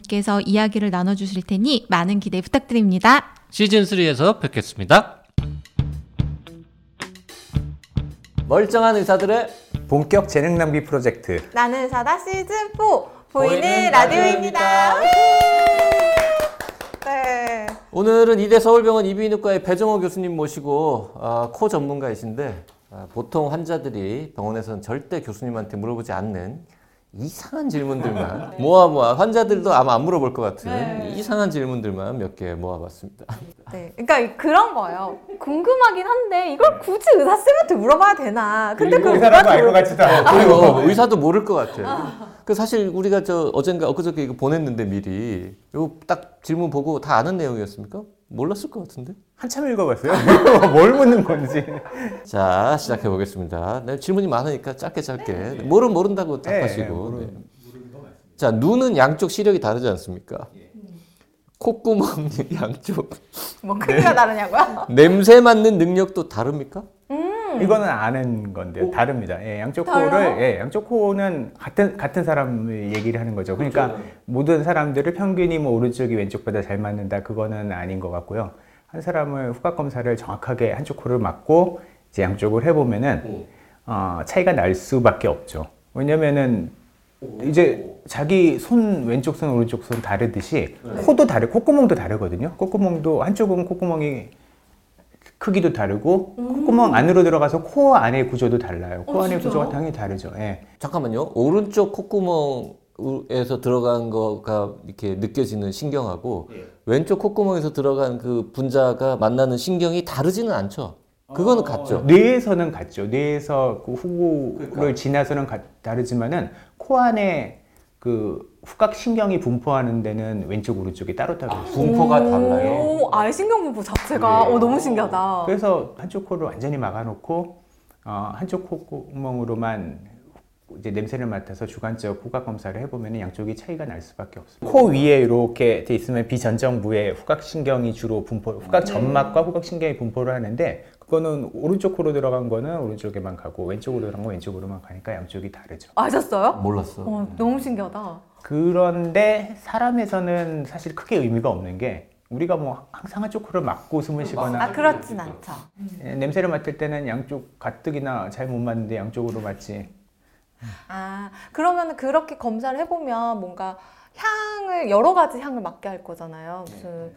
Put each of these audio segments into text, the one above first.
께서 이야기를 나눠주실 테니 많은 기대 부탁드립니다. 시즌3에서 뵙겠습니다. 멀쩡한 의사들의 본격 재능 낭비 프로젝트 나는 사다 시즌 4 보이는, 보이는 라디오입니다. 네. 오늘은 이대 서울병원 이비인후과의 배정호 교수님 모시고 아, 코 전문가이신데 아, 보통 환자들이 병원에서는 절대 교수님한테 물어보지 않는 이상한 질문들만 모아 모아 환자들도 아마 안 물어볼 것 같은 이상한 질문들만 몇 개 모아봤습니다. 네, 그러니까 그런 거예요. 궁금하긴 한데 이걸 굳이 의사 쌤한테 물어봐야 되나? 근데 그 의사라고 알것 같지도 않고 그리고 의사도 모를 것 같아요. 그 사실 우리가 저 어젠가 엊그저께 이거 보냈는데 미리 이거 딱 질문 보고 다 아는 내용이었습니까? 몰랐을 것 같은데. 한참 읽어봤어요 뭘 묻는 건지 자 시작해 보겠습니다. 네, 질문이 많으니까 짧게 짧게 모르면 모른다고 네, 답하시고. 모르- 네. 자 눈은 양쪽 시력이 다르지 않습니까? 콧구멍 양쪽 뭐 크기가 다르냐고요? 냄새 맡는 능력도 다릅니까? 이거는 아는 건데요 다릅니다 예, 양쪽 달라요? 코를 예, 양쪽 코는 같은 같은 사람을 얘기를 하는 거죠 그러니까 모든 사람들을 평균이 뭐 오른쪽이 왼쪽보다 잘 맞는다 그거는 아닌 것 같고요 한 사람을 후각 검사를 정확하게 한쪽 코를 맞고 이제 양쪽을 해보면은 어, 차이가 날 수밖에 없죠. 왜냐면은 이제 자기 손 왼쪽 손 오른쪽 손 다르듯이 코도 다르 콧구멍도 다르거든요. 콧구멍도 한쪽은 콧구멍이 크기도 다르고 콧구멍 안으로 들어가서 코 안의 구조도 달라요. 코 안의 구조가 당연히 다르죠. 예. 잠깐만요. 오른쪽 콧구멍 에서 들어간 거가 이렇게 느껴지는 신경하고 왼쪽 콧구멍에서 들어간 그 분자가 만나는 신경이 다르지는 않죠. 그거는 같죠. 뇌에서는 같죠 뇌에서 그 후구를 지나서는 가- 다르지만은 코 안에 그 후각 신경이 분포하는 데는 왼쪽 오른쪽이 따로 따로 있어요 분포가 달라요. 오, 아예 신경 분포 자체가 어, 너무 신기하다. 그래서 한쪽 코를 완전히 막아놓고 어, 한쪽 콧구멍으로만 이제 냄새를 맡아서 주관적 후각 검사를 해보면 양쪽이 차이가 날 수밖에 없어요. 코 위에 이렇게 돼 있으면 비전정부에 후각 신경이 주로 분포, 후각 점막과 후각 신경이 분포를 하는데 그거는 오른쪽 코로 들어간 거는 오른쪽에만 가고 왼쪽으로 들어간 건 왼쪽으로만 가니까 양쪽이 다르죠. 아셨어요? 몰랐어. 어, 너무 신기하다. 그런데 사람에서는 사실 크게 의미가 없는 게 우리가 뭐 항상 한쪽 코를 막고 숨을 쉬거나 아, 그렇진 않죠. 예, 냄새를 맡을 때는 양쪽 가뜩이나 잘 못 맡는데 양쪽으로 맡지. 아, 그러면 그렇게 검사를 해보면 뭔가 향을, 여러 가지 향을 맡게 할 거잖아요. 무슨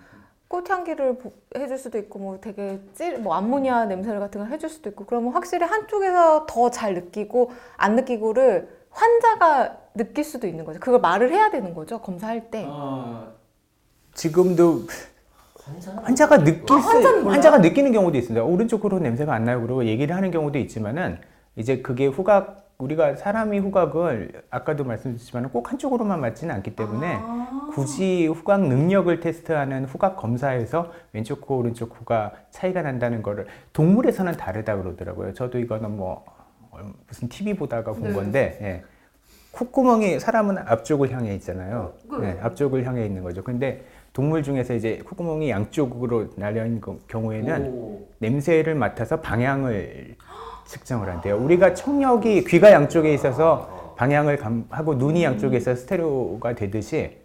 꽃향기를 보- 해줄 수도 있고, 뭐 되게 찔, 뭐 암모니아 냄새 같은 걸 해줄 수도 있고, 그러면 확실히 한쪽에서 더 잘 느끼고, 안 느끼고를 환자가 느낄 수도 있는 거죠. 그걸 말을 해야 되는 거죠. 검사할 때. 지금도 환자가 느낄 수, 환자가 느끼는 경우도 있습니다. 오른쪽 코로 냄새가 안 나요. 그러고 얘기를 하는 경우도 있지만은 이제 그게 후각 우리가 사람이 후각을 아까도 말씀드렸지만 꼭 한쪽으로만 맞지는 않기 때문에 굳이 후각 능력을 테스트하는 후각 검사에서 왼쪽 코 오른쪽 코가 차이가 난다는 거를 동물에서는 다르다 그러더라고요. 저도 이거는 뭐 얼- 무슨 TV 보다가 본 건데 예. 콧구멍이 사람은 앞쪽을 향해 있잖아요. 네, 앞쪽을 향해 있는 거죠. 근데 동물 중에서 이제 콧구멍이 양쪽으로 날려 있는 거- 경우에는 냄새를 맡아서 방향을 측정을 한대요. 우리가 청력이 귀가 양쪽에 있어서 방향을 감하고 눈이 양쪽에 있어서 스테레오가 되듯이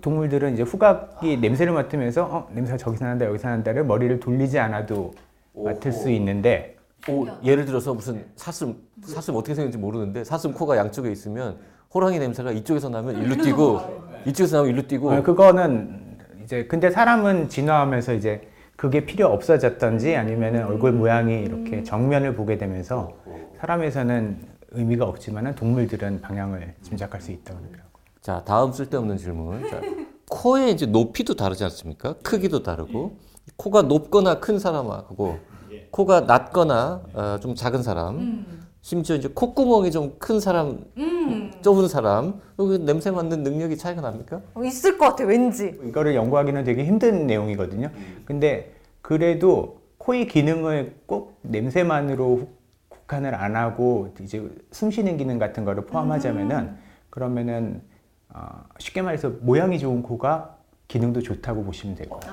동물들은 이제 후각이 냄새를 맡으면서 어, 냄새가 저기서 난다 여기서 난다를 머리를 돌리지 않아도 맡을 수 있는데 오, 예를 들어서 무슨 사슴, 사슴 어떻게 생겼는지 모르는데 사슴 코가 양쪽에 있으면 호랑이 냄새가 이쪽에서 나면 일로 뛰고 이쪽에서 나면 일로 뛰고 어, 그거는 이제 근데 사람은 진화하면서 이제 그게 필요 없어졌던지 아니면 은 얼굴 모양이 이렇게 정면을 보게 되면서 사람에서는 의미가 없지만은 동물들은 방향을 짐작할 수 있다고 그러더라고요. 자, 다음 쓸데없는 질문. 자, 코의 이제 높이도 다르지 않습니까? 크기도 다르고 코가 높거나 큰 사람하고 코가 낮거나 어, 좀 작은 사람, 심지어 이제 콧구멍이 좀 큰 사람, 좁은 사람, 냄새 맡는 능력이 차이가 납니까? 어, 있을 것 같아 왠지. 이거를 연구하기는 되게 힘든 내용이거든요. 근데 그래도 코의 기능을 꼭 냄새만으로 국- 국한을 안 하고 이제 숨 쉬는 기능 같은 거를 포함하자면은 그러면은 어, 쉽게 말해서 모양이 좋은 코가 기능도 좋다고 보시면 되고 네,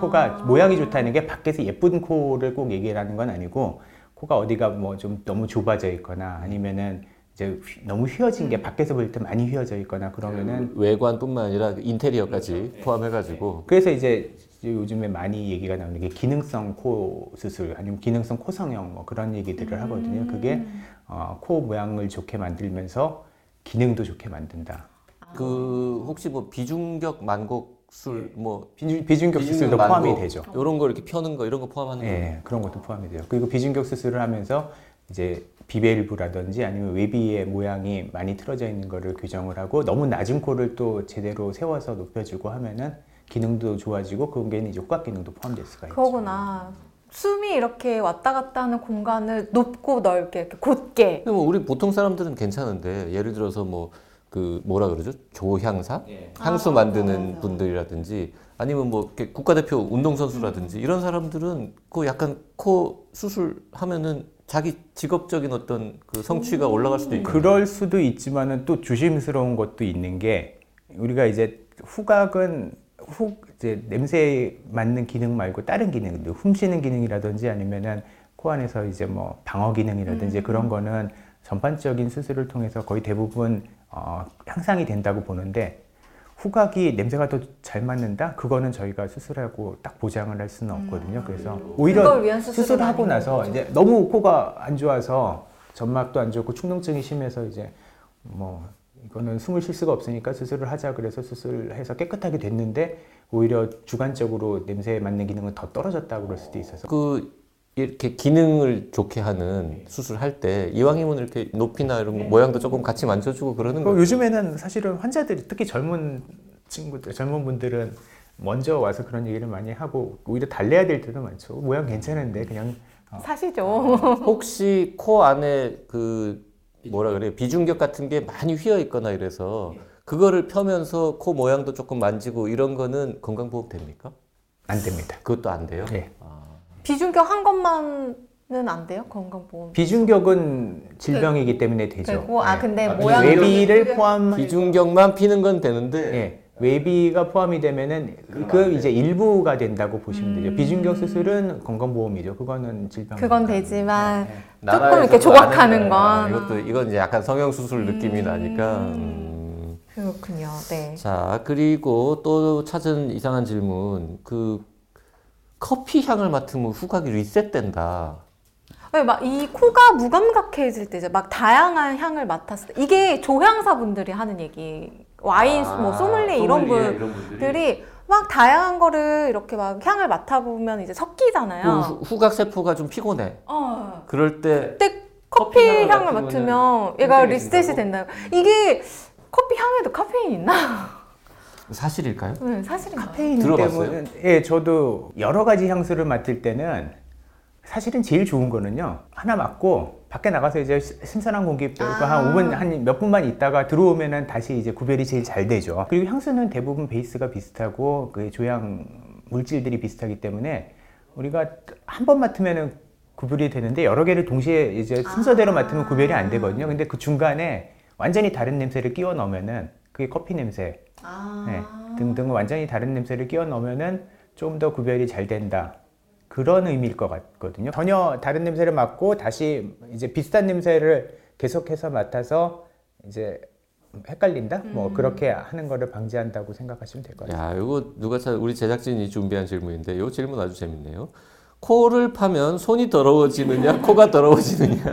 코가 모양이 좋다는 게 밖에서 예쁜 코를 꼭 얘기하는 건 아니고 코가 어디가 뭐 좀 너무 좁아져 있거나 아니면은 이제 휘- 너무 휘어진 게 밖에서 볼 때 많이 휘어져 있거나 그러면은 외관뿐만 아니라 그 인테리어까지 포함해가지고. 그래서 이제 요즘에 많이 얘기가 나오는 게 기능성 코 수술 아니면 기능성 코 성형 뭐 그런 얘기들을 하거든요. 그게 어, 코 모양을 좋게 만들면서 기능도 좋게 만든다. 그 혹시 뭐 비중격 만곡 술 뭐 비중, 비중격 수술도 포함이 되죠. 이런 거 이렇게 펴는 거 이런 거 포함하는 거예요. 예, 그런 것도 포함이 돼요. 그리고 비중격 수술을 하면서 이제 비벨부라든지 아니면 외비의 모양이 많이 틀어져 있는 거를 규정을 하고 너무 낮은 코를 또 제대로 세워서 높여주고 하면은 기능도 좋아지고 거기에는 이제 후각 기능도 포함될 수가 있죠. 그거구나. 숨이 이렇게 왔다 갔다 하는 공간을 높고 넓게 이렇게 곧게. 근데 뭐 우리 보통 사람들은 괜찮은데 예를 들어서 뭐 그 뭐라 그러죠? 조향사? 향수 만드는 분들이라든지 아니면 뭐 이렇게 국가대표 운동선수라든지 이런 사람들은 그 약간 코 수술하면은 자기 직업적인 어떤 그 성취가 올라갈 수도 있고 그럴 수도 있지만은 또 조심스러운 것도 있는 게 우리가 이제 후각은 후 이제 냄새에 맞는 기능 말고 다른 기능들 훔치는 기능이라든지 아니면은 코 안에서 이제 뭐 방어 기능이라든지 그런 거는 전반적인 수술을 통해서 거의 대부분 어, 향상이 된다고 보는데 후각이 냄새가 더잘 맡는다? 그거는 저희가 수술하고 딱 보장을 할 수는 없거든요. 그래서 오히려 수술하고 나서 거죠. 이제 너무 코가 안 좋아서 점막도 안 좋고 충농증이 심해서 이제 뭐 이거는 숨을 쉴 수가 없으니까 수술을 하자 그래서 수술해서 깨끗하게 됐는데 오히려 주관적으로 냄새에 맞는 기능은 더 떨어졌다고 그럴 수도 있어서 그 이렇게 기능을 좋게 하는 수술할 때 이왕이면 이렇게 높이나 이런 거 모양도 조금 같이 만져주고 그러는 거예요. 요즘에는 사실은 환자들이 특히 젊은 친구들 젊은 분들은 먼저 와서 그런 얘기를 많이 하고 오히려 달래야 될 때도 많죠 모양 괜찮은데 그냥 사시죠. 혹시 코 안에 그 뭐라 그래요 비중격 같은 게 많이 휘어 있거나 이래서 그거를 펴면서 코 모양도 조금 만지고 이런 거는 건강보험 됩니까? 안 됩니다. 그것도 안 돼요? 예. 비중격 한 것만은 안 돼요? 건강보험. 비중격은 질병이기 때문에 되죠. 되고 아 예. 근데 아, 모양 외비를 포함 비중격만 피는 건 되는데 예, 외비가 포함이 되면은 그 이제 일부가 된다고 보시면 되죠. 비중격 수술은 건강보험이죠. 그거는 질병. 그건 되지만 조금 나라에서도 이렇게 안 조각하는 해요. 건 아, 이것도 이건 이제 약간 성형 수술 느낌이 나니까. 음. 그렇군요. 네. 자 그리고 또 찾은 이상한 질문 그 커피 향을 맡으면 후각이 리셋된다. 네, 막이 코가 무감각해질 때 이제 막 다양한 향을 맡았을 때 이게 조향사 분들이 하는 얘기 와인 아, 뭐 소믈리에 이런 분들이 막 다양한 거를 이렇게 막 향을 맡아보면 이제 그 섞이잖아요. 후- 후각 세포가 좀 피곤해. 어. 그럴 때 그때 커피 커피 향을 맡으면 얘가 리셋이 리셋이 된다. 이게 커피 향에도 카페인 있나? 사실일까요? 네, 사실인가요? 카페인 들어봤어요? 때문에 예, 저도 여러 가지 향수를 맡을 때는 사실은 제일 좋은 거는요. 하나 맡고 밖에 나가서 이제 시- 신선한 공기 빼고 한 5분 한 몇 분만 있다가 들어오면은 다시 이제 구별이 제일 잘 되죠. 그리고 향수는 대부분 베이스가 비슷하고 그 조향 물질들이 비슷하기 때문에 우리가 한 번 맡으면은 구별이 되는데 여러 개를 동시에 이제 순서대로 맡으면 구별이 안 되거든요. 근데 그 중간에 완전히 다른 냄새를 끼워 넣으면은 그게 커피 냄새 네, 등등 완전히 다른 냄새를 끼워 넣으면은 좀 더 구별이 잘 된다. 그런 의미일 것 같거든요. 전혀 다른 냄새를 맡고 다시 이제 비슷한 냄새를 계속해서 맡아서 이제 헷갈린다? 뭐 그렇게 하는 거를 방지한다고 생각하시면 될 것 같아요. 야, 이거 누가 사 우리 제작진이 준비한 질문인데 이 질문 아주 재밌네요. 코를 파면 손이 더러워지느냐, 코가 더러워지느냐?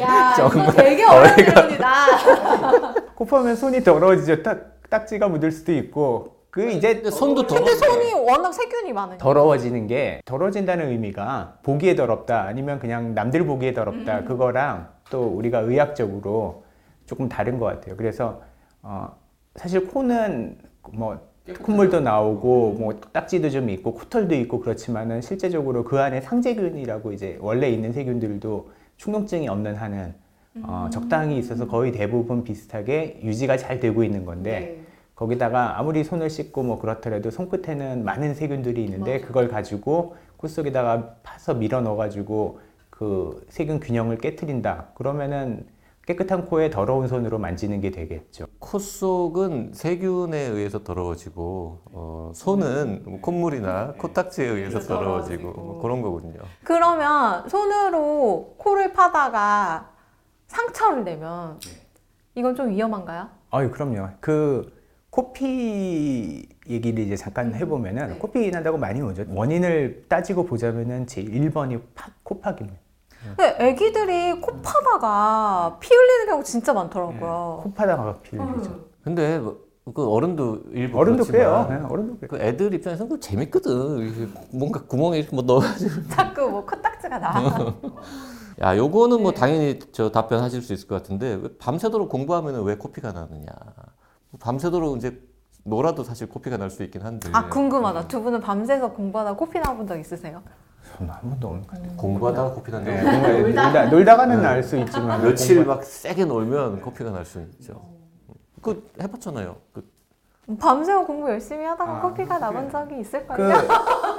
야, 정말 이거 되게 어려운 질문이다. 코 파면 손이 더러워지죠. 딱, 딱지가 묻을 수도 있고 그 이제 근데 손도 근데 더러워. 손이 워낙 세균이 많으니까. 더러워지는 게 더러워진다는 의미가 보기에 더럽다 아니면 그냥 남들 보기에 더럽다 그거랑 또 우리가 의학적으로 조금 다른 것 같아요. 그래서 어, 사실 코는 뭐 콧물도 나오고 뭐 딱지도 좀 있고 코털도 있고 그렇지만은 실제적으로 그 안에 상세균이라고 이제 원래 있는 세균들도 충동증이 없는 한은 어, 적당히 있어서 거의 대부분 비슷하게 유지가 잘 되고 있는 건데 거기다가 아무리 손을 씻고 뭐 그렇더라도 손끝에는 많은 세균들이 있는데 그걸 가지고 코 속에다가 파서 밀어 넣어가지고 그 세균 균형을 깨뜨린다. 그러면은 깨끗한 코에 더러운 손으로 만지는 게 되겠죠. 코 속은 세균에 의해서 더러워지고 어, 손은 뭐 콧물이나 코딱지에 의해서 더러워지고 뭐 그런 거군요. 그러면 손으로 코를 파다가 상처를 내면 이건 좀 위험한가요? 아유 그럼요. 그 코피 얘기를 이제 잠깐 해보면은 코피 난다고 많이 오죠. 원인을 따지고 보자면은 제 1번이 파, 코파기입니다. 근데 애기들이 코 파다가 피 흘리는 경우 진짜 많더라고요. 코파다가 피 흘리죠. 근데 뭐, 그 어른도 일부 어른도. 그렇지만 네, 어른도 그래요. 그 애들 입장에서는 그거 재밌거든. 이게 뭔가 구멍에 이렇게 뭐 넣어가지고. 자꾸 뭐 코딱지가 나. 야, 요거는 뭐 당연히 저 답변하실 수 있을 것 같은데 왜 밤새도록 공부하면 왜 코피가 나느냐? 밤새도록 이제 놀아도 사실 코피가 날 수 있긴 한데 아 궁금하다. 두 분은 밤새서 공부하다 코피 나본 적 있으세요? 저는 한 번도 없는 것 같아요. 공부하다가 코피 난적 네, 놀다, 놀다가는 알수 있지만 며칠 공부- 막 세게 놀면 코피가 날 수 있죠. 그 해봤잖아요. 그 밤새워 공부 열심히 하다가 아, 코피가 나본 적이 있을걸요?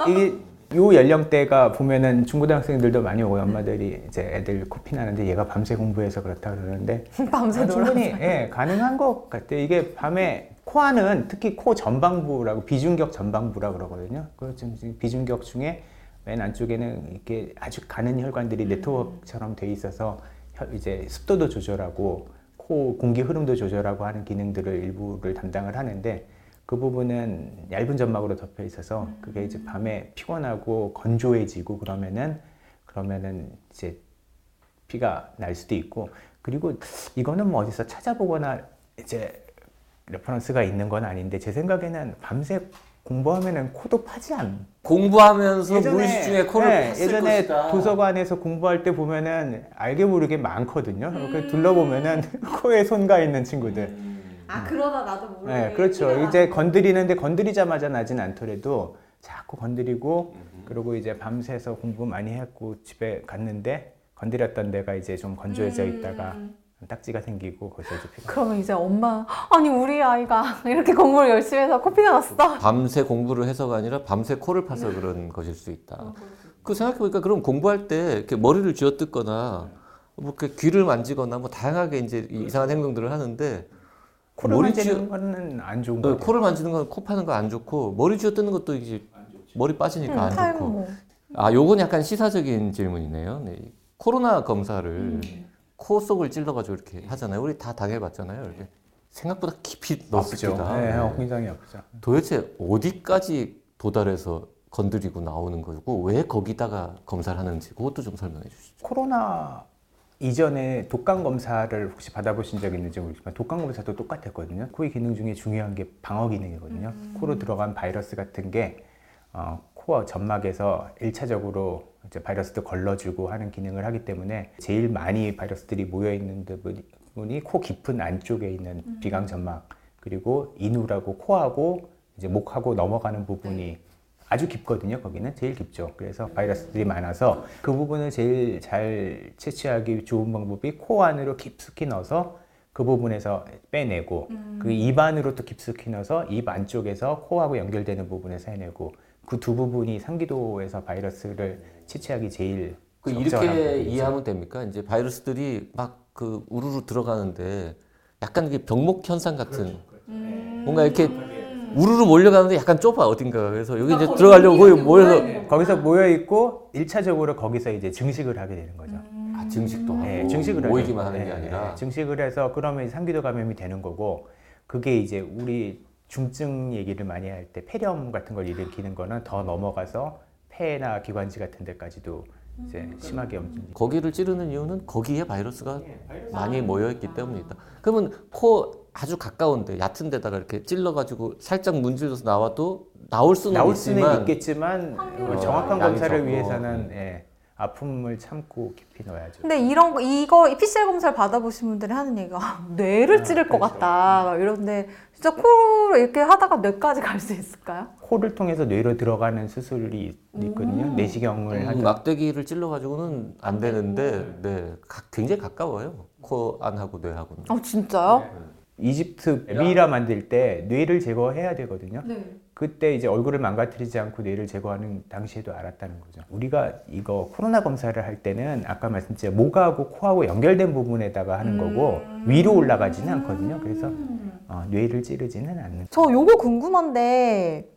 그 이게 요 연령대가 보면은 중고등학생들도 많이 오고 엄마들이 이제 애들 코피 나는데 얘가 밤새 공부해서 그렇다 그러는데 밤새 아. 충분히 예, 가능한 것 같아요. 이게 밤에 코안은 특히 코 전방부라고 비중격 전방부라 그러거든요. 그 비중격 중에 맨 안쪽에는 이렇게 아주 가는 혈관들이 네트워크처럼 돼 있어서 혈- 이제 습도도 조절하고 코 공기 흐름도 조절하고 하는 기능들을 일부를 담당을 하는데 그 부분은 얇은 점막으로 덮여 있어서 그게 이제 밤에 피곤하고 건조해지고 그러면은 그러면은 이제 피가 날 수도 있고 그리고 이거는 뭐 어디서 찾아보거나 이제 reference가 있는 건 아닌데 제 생각에는 밤새 공부하면은 코도 파지 않. 공부하면서 무의식 중에 코를 네, 팠을 예전에 것이다. 도서관에서 공부할 때 보면은 알게 모르게 많거든요. 음. 이렇게 둘러보면은 코에 손가 있는 친구들. 아 그러다 나도 모르게. 네, 그렇죠. 이제 건드리는데 건드리자마자 나진 않더라도 자꾸 건드리고 그리고 이제 밤새서 공부 많이 했고 집에 갔는데 건드렸던 데가 이제 좀 건조해져 있다가 딱지가 생기고 거기서 이제 피가 그러면 이제 엄마 아니 우리 아이가 이렇게 공부를 열심히 해서 코피가 났어. 밤새 공부를 해서가 아니라 밤새 코를 파서 그런 것일 수 있다. 그 생각해보니까 그럼 공부할 때 이렇게 머리를 쥐어뜯거나 뭐 이렇게 귀를 만지거나 뭐 다양하게 이제 이- 이상한 행동들을 하는데 코를 머리 만지는 거는 안 좋은 네, 거 같아요. 코를 만지는 건 코 파는 거 안 좋고 머리 쥐어뜯는 것도 이제 머리 빠지니까 안 타임 좋고. 뭐. 아, 요건 약간 시사적인 질문이네요. 네. 코로나 검사를 음. 코 속을 찔러가지고 이렇게 하잖아요. 우리 다 당해봤잖아요. 이렇게 생각보다 깊이. 넣습니다. 네, 네. 굉장히 아프죠. 도대체 어디까지 도달해서 건드리고 나오는 거고 왜 거기다가 검사를 하는지 그것도 좀 설명해 주시죠. 코로나 이전에 독감 검사를 혹시 받아보신 적 있는지 모르지만 독감 검사도 똑같았거든요. 코의 기능 중에 중요한 게 방어 기능이거든요. 코로 들어간 바이러스 같은 게 어, 코어 점막에서 일차적으로 이제 바이러스도 걸러주고 하는 기능을 하기 때문에 제일 많이 바이러스들이 모여 있는 부분이 코 깊은 안쪽에 있는 비강 점막 그리고 인후라고 코하고 이제 목하고 넘어가는 부분이 아주 깊거든요. 거기는 제일 깊죠. 그래서 바이러스들이 많아서 그 부분을 제일 잘 채취하기 좋은 방법이 코 안으로 깊숙이 넣어서 그 부분에서 빼내고 그입 안으로 또 깊숙이 넣어서 입 안쪽에서 코하고 연결되는 부분에서 해내고 그 두 부분이 상기도에서 바이러스를 채취하기 제일 그 적절한 이렇게 부분이죠. 이해하면 됩니까? 이제 바이러스들이 막 그 우르르 들어가는데 약간 이게 병목 현상 같은 뭔가 이렇게 우르르 몰려가는데 약간 좁아 어딘가 그래서 여기 이제 들어가려고 거기 모여서 거기서 모여 있고 일차적으로 거기서 이제 증식을 하게 되는 거죠. 아, 증식도 하고 네, 증식을 하죠. 모이기만 하는 게 네, 아니라 네, 증식을 해서 그러면 상기도 감염이 되는 거고 그게 이제 우리 중증 얘기를 많이 할 때 폐렴 같은 걸 일으키는 거는 더 넘어가서 폐나 기관지 같은 데까지도 이제 심하게 염증. 거기를 찌르는 이유는 거기에 바이러스가 많이 모여 있기 때문이다. 그러면 코 아주 가까운데 얕은 데다가 이렇게 찔러 가지고 살짝 문질러서 나와도 나올 수는 나올 수는 있지만 있겠지만 확률은 정확한 검사를 적고. 위해서는 예, 아픔을 참고 깊이 넣어야죠. 근데 이런 거 이거 이 PCR 검사를 받아보신 분들이 하는 얘기가 아, 뇌를 찌를 것 그렇죠. 같다 막 이런데 진짜 코로 이렇게 하다가 뇌까지 갈 수 있을까요? 코를 통해서 뇌로 들어가는 수술이 있- 있거든요. 음. 내시경을 음, 막대기를 찔러 가지고는 안 되는데 네 가- 굉장히 가까워요. 코 안하고 뇌하고는. 아 진짜요? 이집트 미이라 만들 때 뇌를 제거해야 되거든요. 네. 그때 이제 얼굴을 망가뜨리지 않고 뇌를 제거하는 당시에도 알았다는 거죠. 우리가 이거 코로나 검사를 할 때는 아까 말씀드린 목하고 코하고 연결된 부분에다가 하는 거고 위로 올라가지는 않거든요. 그래서 어, 뇌를 찌르지는 않는. 저 요거 궁금한데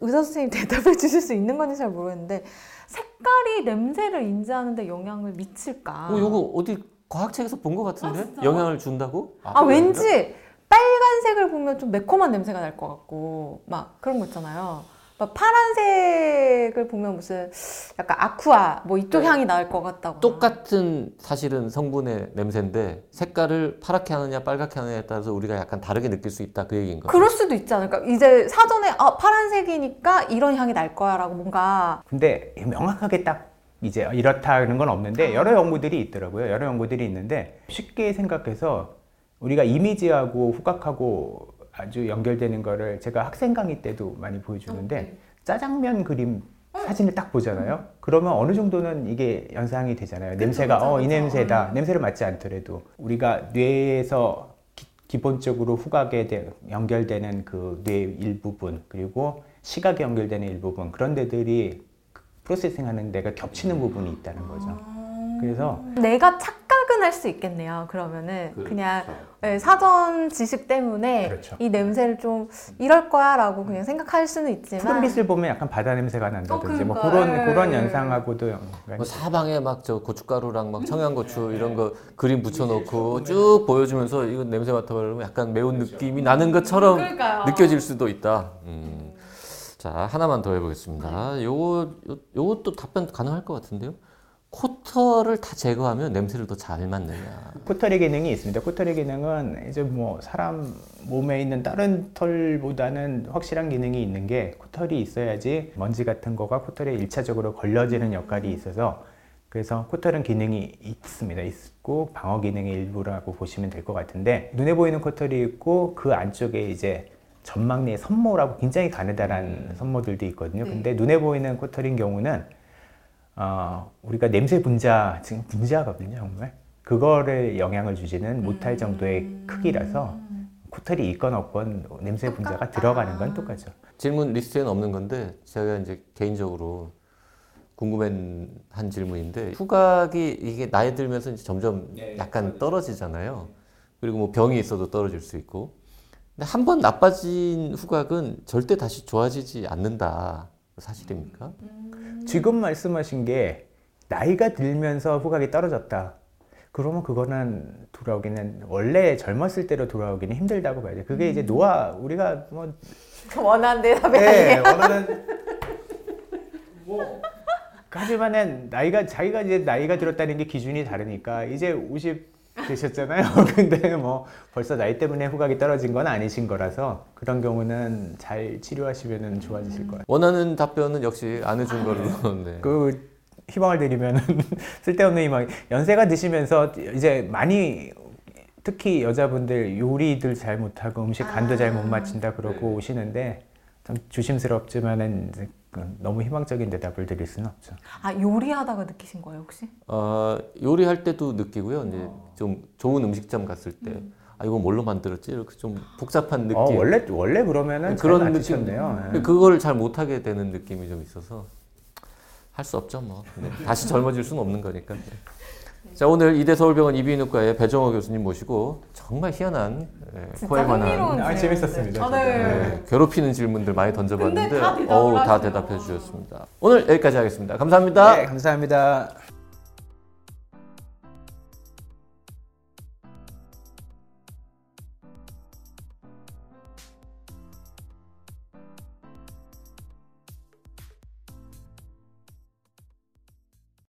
의사 선생님 대답해 주실 수 있는 건지 잘 모르겠는데 색깔이 냄새를 인지하는데 영향을 미칠까? 어, 요거 어디 과학책에서 본 것 같은데 영향을 준다고? 아, 그래요? 왠지 빨간색을 보면 좀 매콤한 냄새가 날 것 같고 막 그런 거 있잖아요. 막 파란색을 보면 무슨 약간 아쿠아 뭐 이쪽 향이 날것 같다고. 똑같은 사실은 성분의 냄새인데 색깔을 파랗게 하느냐 빨갛게 하느냐에 따라서 우리가 약간 다르게 느낄 수 있다 그 얘기인 거예요. 그럴 수도 있지 않을까? 이제 사전에 아 파란색이니까 이런 향이 날 거야라고 뭔가 근데 명확하게 딱 이제 이렇다는 건 없는데 여러 연구들이 있더라고요. 여러 연구들이 있는데 쉽게 생각해서 우리가 이미지하고 후각하고 아주 연결되는 거를 제가 학생 강의 때도 많이 보여주는데 짜장면 그림 사진을 딱 보잖아요. 그러면 어느 정도는 이게 연상이 되잖아요. 냄새가 어 이 냄새다. 냄새를 맡지 않더라도 우리가 뇌에서 기, 본적으로 후각에 대- 연결되는 그 뇌 일부분 그리고 시각에 연결되는 일부분 그런 데들이 프로세싱 하는 데가 겹치는 부분이 있다는 거죠. 그래서 내가 착 각은 할수 있겠네요. 그러면은 그렇죠. 그냥 네, 사전 지식 때문에 그렇죠. 이 냄새를 좀 이럴 거야라고 그냥 생각할 수는 있지만 푸른빛을 보면 약간 바다 냄새가 난다든지 뭐 그러니까. 그런 네. 그런 연상하고도 연관이 뭐 사방에 막 저 고춧가루랑 막 청양고추 이런 거 그림 붙여놓고 쭉 보여주면서 이거 냄새 맡아보면 약간 매운 느낌이 나는 것처럼 그러니까요. 느껴질 수도 있다. 음. 자 하나만 더 해보겠습니다. 요거 요, 요것도 답변 가능할 것 같은데요. 코털을 다 제거하면 냄새를 더 잘 맡느냐. 코털의 기능이 있습니다. 코털의 기능은 이제 뭐 사람 몸에 있는 다른 털보다는 확실한 기능이 있는 게 코털이 있어야지 먼지 같은 거가 코털에 일차적으로 걸러지는 역할이 있어서 그래서 코털은 기능이 있습니다. 있고 방어 기능의 일부라고 보시면 될 것 같은데 눈에 보이는 코털이 있고 그 안쪽에 이제 점막 내 선모라고 굉장히 가느다란 선모들도 있거든요. 근데 눈에 보이는 코털인 경우는 어, 우리가 냄새 분자, 지금 분자거든요, 정말. 그거를 영향을 주지는 못할 정도의 크기라서 코털이 있건 없건 냄새 분자가 들어가는 건 똑같죠. 질문 리스트에는 없는 건데 제가 이제 개인적으로 궁금한 질문인데 후각이 이게 나이 들면서 이제 점점 약간 떨어지잖아요. 그리고 뭐 병이 있어도 떨어질 수 있고. 근데 한 번 나빠진 후각은 절대 다시 좋아지지 않는다. 사실입니까? 지금 말씀하신 게 나이가 들면서 후각이 떨어졌다. 그러면 그거는 돌아오기는 원래 젊었을 때로 돌아오기는 힘들다고 봐야 돼. 그게 이제 노화 우리가 뭐 원하는 대답이 네, 아니에요. 원하는 뭐 하지만은 나이가 자기가 이제 나이가 들었다는 게 기준이 다르니까 이제 50 되셨잖아요. 근데 뭐 벌써 나이 때문에 후각이 떨어진 건 아니신 거라서 그런 경우는 잘 치료하시면은 좋아지실 거예요. 원하는 답변은 역시 안 해준 걸로. 네. 그 희망을 드리면은 쓸데없는 희망. 연세가 드시면서 이제 많이 특히 여자분들 요리들 잘 못하고 음식 간도 잘 못 맞춘다 그러고 오시는데 참 조심스럽지만은 이제 그 너무 희망적인 대답을 드릴 수는 없죠. 아 요리하다가 느끼신 거예요 혹시? 어, 요리할 때도 느끼고요. 이제 좀 좋은 음식점 갔을 때, 아 이거 뭘로 만들었지? 이렇게 좀 복잡한 느낌. 어, 원래 원래 그러면은 그런 잘 느낌. 맞추셨네요. 예. 그걸 잘 못하게 되는 느낌이 좀 있어서 할 수 없죠 뭐. 네. 다시 젊어질 수는 없는 거니까. 네. 자 오늘 이대 서울병원 이비인후과의 배정호 교수님 모시고 정말 희한한 예, 코에 관한 아. 재밌었습니다. 아, 네. 네, 괴롭히는 질문들 많이 던져봤는데 근데 다 대답을 어우 다 하시네요. 대답해 주셨습니다. 오늘 여기까지 하겠습니다. 감사합니다. 네, 감사합니다.